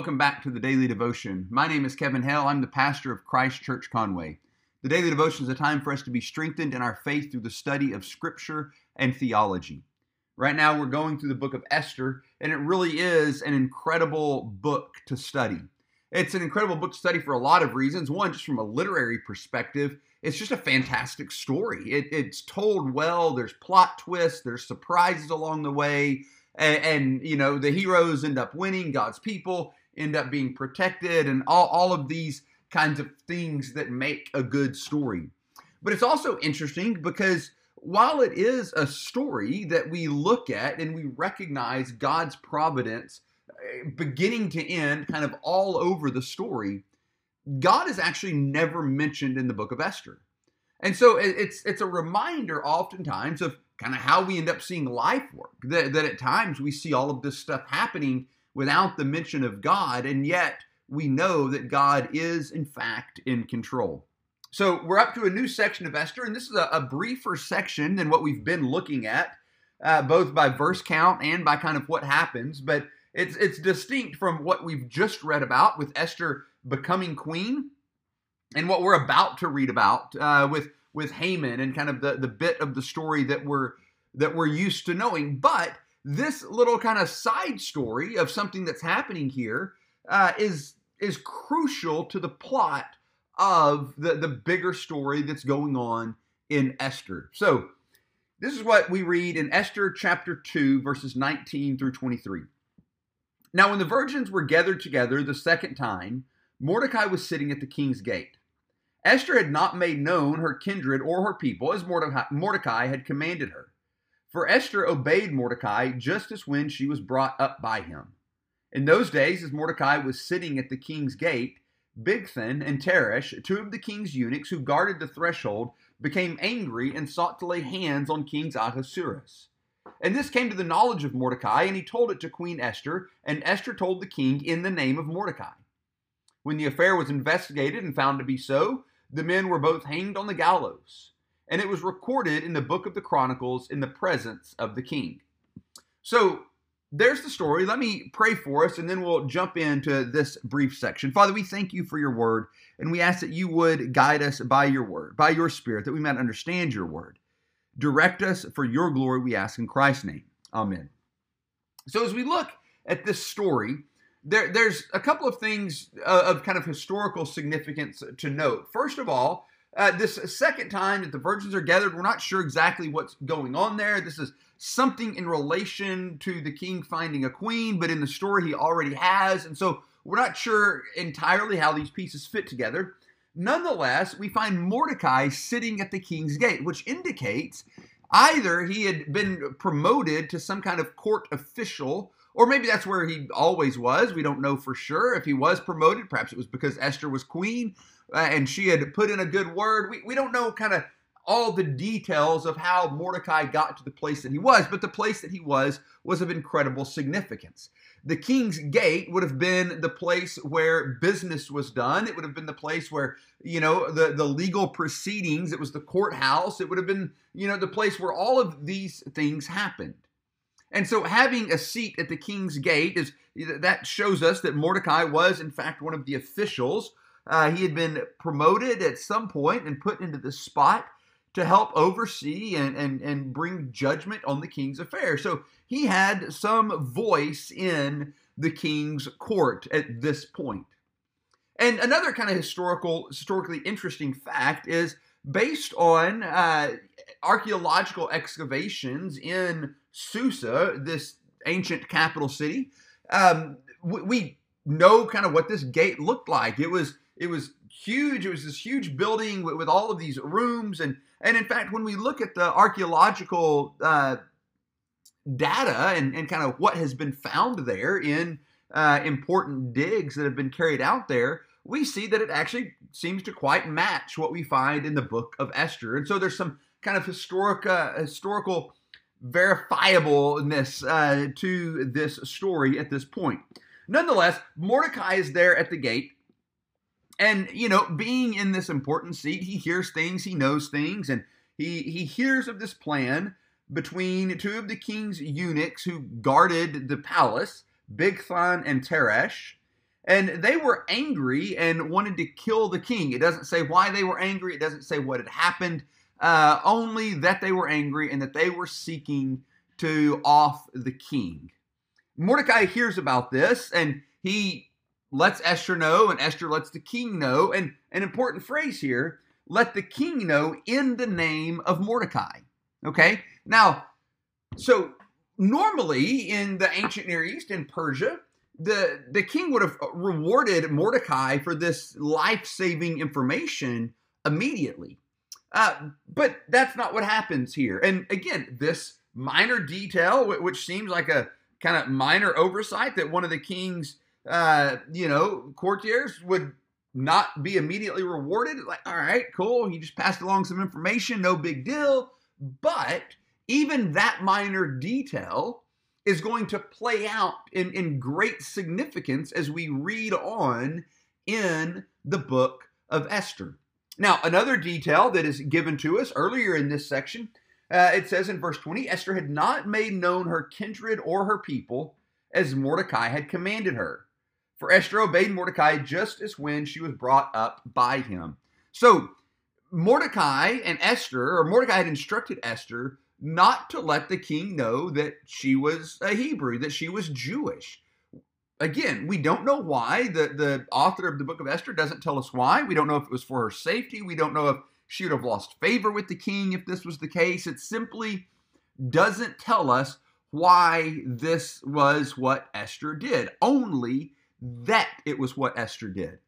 Welcome back to the Daily Devotion. My name is Kevin Hale. I'm the pastor of Christ Church Conway. The Daily Devotion is a time for us to be strengthened in our faith through the study of Scripture and theology. Right now, we're going through the book of Esther, and it really is an incredible book to study. It's an incredible book to study for a lot of reasons. One, just from a literary perspective, it's just a fantastic story. It, it's told well, there's plot twists, there's surprises along the way and, and, you know the heroes end up winning god's people end up being protected and all, all of these kinds of things that make a good story but it's also interesting because while it is a story that we look at and we recognize god's providence eh, beginning to end kind of all over the story god is actually never mentioned in the book of esther and so it's it's a reminder oftentimes of kind of how we end up seeing life work. That, that at times we see all of this stuff happening without the mention of God, and yet we know that God is, in fact, in control. So we're up to a new section of Esther, and this is a, a briefer section than what we've been looking at, uh, both by verse count and by kind of what happens. But it's it's distinct from what we've just read about with Esther becoming queen, and what we're about to read about uh, with with Haman and kind of the, the bit of the story that we're that we're used to knowing. But this little kind of side story of something that's happening here uh, is is crucial to the plot of the, the bigger story that's going on in Esther. So this is what we read in Esther chapter 2, verses 19 through 23. Now, when the virgins were gathered together the second time, Mordecai was sitting at the king's gate. Esther had not made known her kindred or her people as Mordecai had commanded her. For Esther obeyed Mordecai just as when she was brought up by him. In those days, as Mordecai was sitting at the king's gate, Bigthan and Teresh, two of the king's eunuchs who guarded the threshold, became angry and sought to lay hands on King Ahasuerus. And this came to the knowledge of Mordecai, and he told it to Queen Esther, and Esther told the king in the name of Mordecai. When the affair was investigated and found to be so, the men were both hanged on the gallows, and it was recorded in the book of the Chronicles in the presence of the king. So there's the story. Let me pray for us, and then we'll jump into this brief section. Father, we thank you for your word, and we ask that you would guide us by your word, by your spirit, that we might understand your word. Direct us for your glory, we ask in Christ's name. Amen. So as we look at this story, there, there's a couple of things uh, of kind of historical significance to note. First of all, uh, this second time that the virgins are gathered, we're not sure exactly what's going on there. This is something in relation to the king finding a queen, but in the story he already has. And so we're not sure entirely how these pieces fit together. Nonetheless, we find Mordecai sitting at the king's gate, which indicates either he had been promoted to some kind of court official or maybe that's where he always was. We don't know for sure. If he was promoted, perhaps it was because Esther was queen uh, and she had put in a good word. We, we don't know kind of all the details of how Mordecai got to the place that he was, but the place that he was was of incredible significance. The king's gate would have been the place where business was done. It would have been the place where, you know, the, the legal proceedings, it was the courthouse. It would have been, you know, the place where all of these things happened. And so having a seat at the king's gate is that shows us that Mordecai was in fact one of the officials. Uh, he had been promoted at some point and put into this spot to help oversee and, and, and bring judgment on the king's affairs. So he had some voice in the king's court at this point. And another kind of historical, historically interesting fact is based on uh, archaeological excavations in Susa, this ancient capital city. Um, we, we know kind of what this gate looked like. It was it was huge. It was this huge building with, with all of these rooms, and and in fact, when we look at the archaeological uh, data and, and kind of what has been found there in uh, important digs that have been carried out there, we see that it actually seems to quite match what we find in the book of Esther. And so there's some kind of historic, uh, historical verifiableness uh, to this story at this point. Nonetheless, Mordecai is there at the gate. And, you know, being in this important seat, he hears things, he knows things, and he, he hears of this plan between two of the king's eunuchs who guarded the palace, Bigthan and Teresh. And they were angry and wanted to kill the king. It doesn't say why they were angry, it doesn't say what had happened, uh, only that they were angry and that they were seeking to off the king. Mordecai hears about this and he lets Esther know, and Esther lets the king know. And an important phrase here let the king know in the name of Mordecai. Okay? Now, so normally in the ancient Near East, in Persia, the, the king would have rewarded Mordecai for this life saving information immediately. Uh, but that's not what happens here. And again, this minor detail, which seems like a kind of minor oversight that one of the king's, uh, you know, courtiers would not be immediately rewarded. Like, all right, cool. He just passed along some information, no big deal. But even that minor detail is going to play out in, in great significance as we read on in the book of Esther. Now, another detail that is given to us earlier in this section, uh, it says in verse 20 Esther had not made known her kindred or her people as Mordecai had commanded her. For Esther obeyed Mordecai just as when she was brought up by him. So, Mordecai and Esther, or Mordecai had instructed Esther not to let the king know that she was a Hebrew, that she was Jewish again, we don't know why. The, the author of the book of Esther doesn't tell us why. We don't know if it was for her safety. We don't know if she would have lost favor with the king if this was the case. It simply doesn't tell us why this was what Esther did, only that it was what Esther did.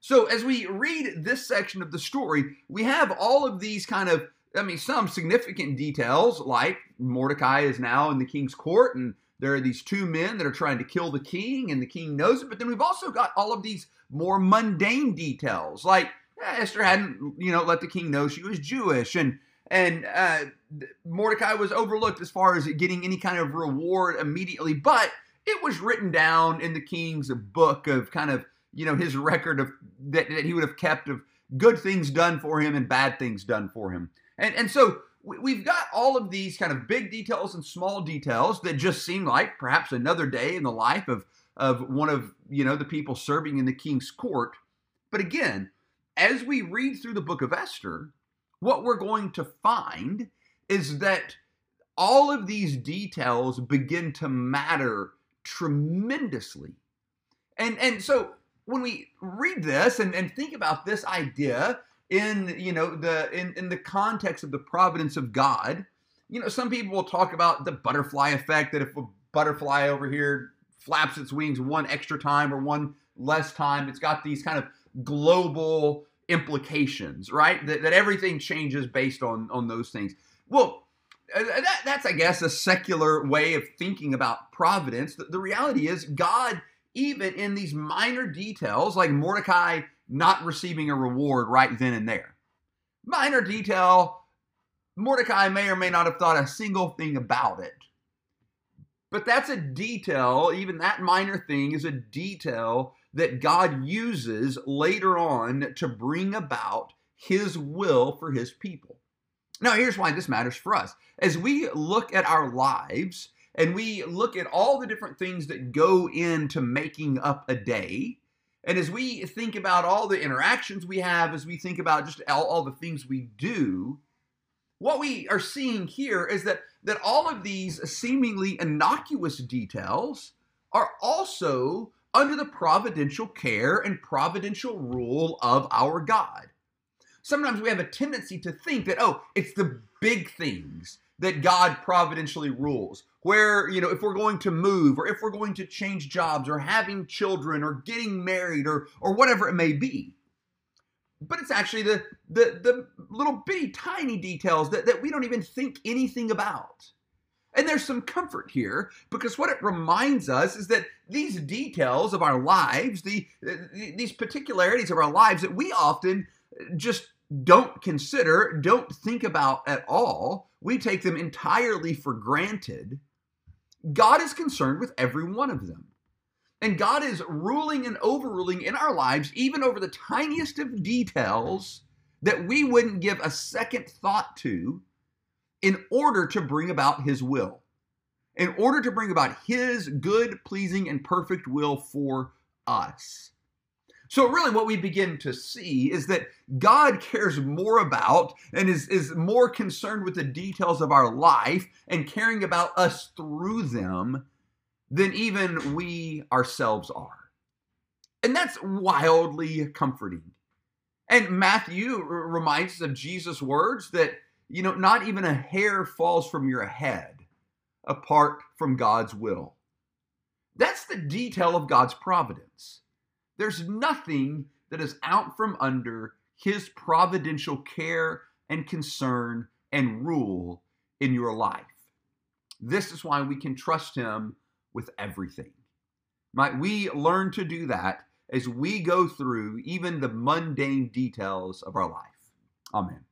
So, as we read this section of the story, we have all of these kind of, I mean, some significant details, like Mordecai is now in the king's court and there are these two men that are trying to kill the king, and the king knows it. But then we've also got all of these more mundane details, like eh, Esther hadn't, you know, let the king know she was Jewish, and and uh, Mordecai was overlooked as far as getting any kind of reward immediately. But it was written down in the king's book of kind of, you know, his record of that, that he would have kept of good things done for him and bad things done for him. And and so we've got all of these kind of big details and small details that just seem like perhaps another day in the life of of one of you know the people serving in the king's court. But again as we read through the book of esther what we're going to find is that all of these details begin to matter tremendously. And and so when we read this and, and think about this idea in you know the in, in the context of the providence of God, you know, some people will talk about the butterfly effect that if a butterfly over here flaps its wings one extra time or one less time, it's got these kind of global implications, right? That, that everything changes based on on those things. Well, uh, that, that's I guess a secular way of thinking about providence. The, the reality is God, even in these minor details, like Mordecai not receiving a reward right then and there. Minor detail, Mordecai may or may not have thought a single thing about it. But that's a detail, even that minor thing is a detail that God uses later on to bring about his will for his people. Now, here's why this matters for us. As we look at our lives and we look at all the different things that go into making up a day, and as we think about all the interactions we have, as we think about just all, all, the things we do, what we are seeing here is that, that all of these seemingly innocuous details are also under the providential care and providential rule of our God. Sometimes we have a tendency to think that, oh, it's the big things that God providentially rules. Where, you know, if we're going to move or if we're going to change jobs or having children or getting married or or whatever it may be. But it's actually the the the little bitty tiny details that, that we don't even think anything about. And there's some comfort here because what it reminds us is that these details of our lives, the, these particularities of our lives that we often just don't consider, don't think about at all, we take them entirely for granted. God is concerned with every one of them. And God is ruling and overruling in our lives, even over the tiniest of details that we wouldn't give a second thought to in order to bring about His will, in order to bring about His good, pleasing, and perfect will for us. So, really, what we begin to see is that God cares more about and is, is more concerned with the details of our life and caring about us through them than even we ourselves are. And that's wildly comforting. And Matthew reminds us of Jesus' words that, you know, not even a hair falls from your head apart from God's will. That's the detail of God's providence. There's nothing that is out from under his providential care and concern and rule in your life. This is why we can trust him with everything. Might we learn to do that as we go through even the mundane details of our life. Amen.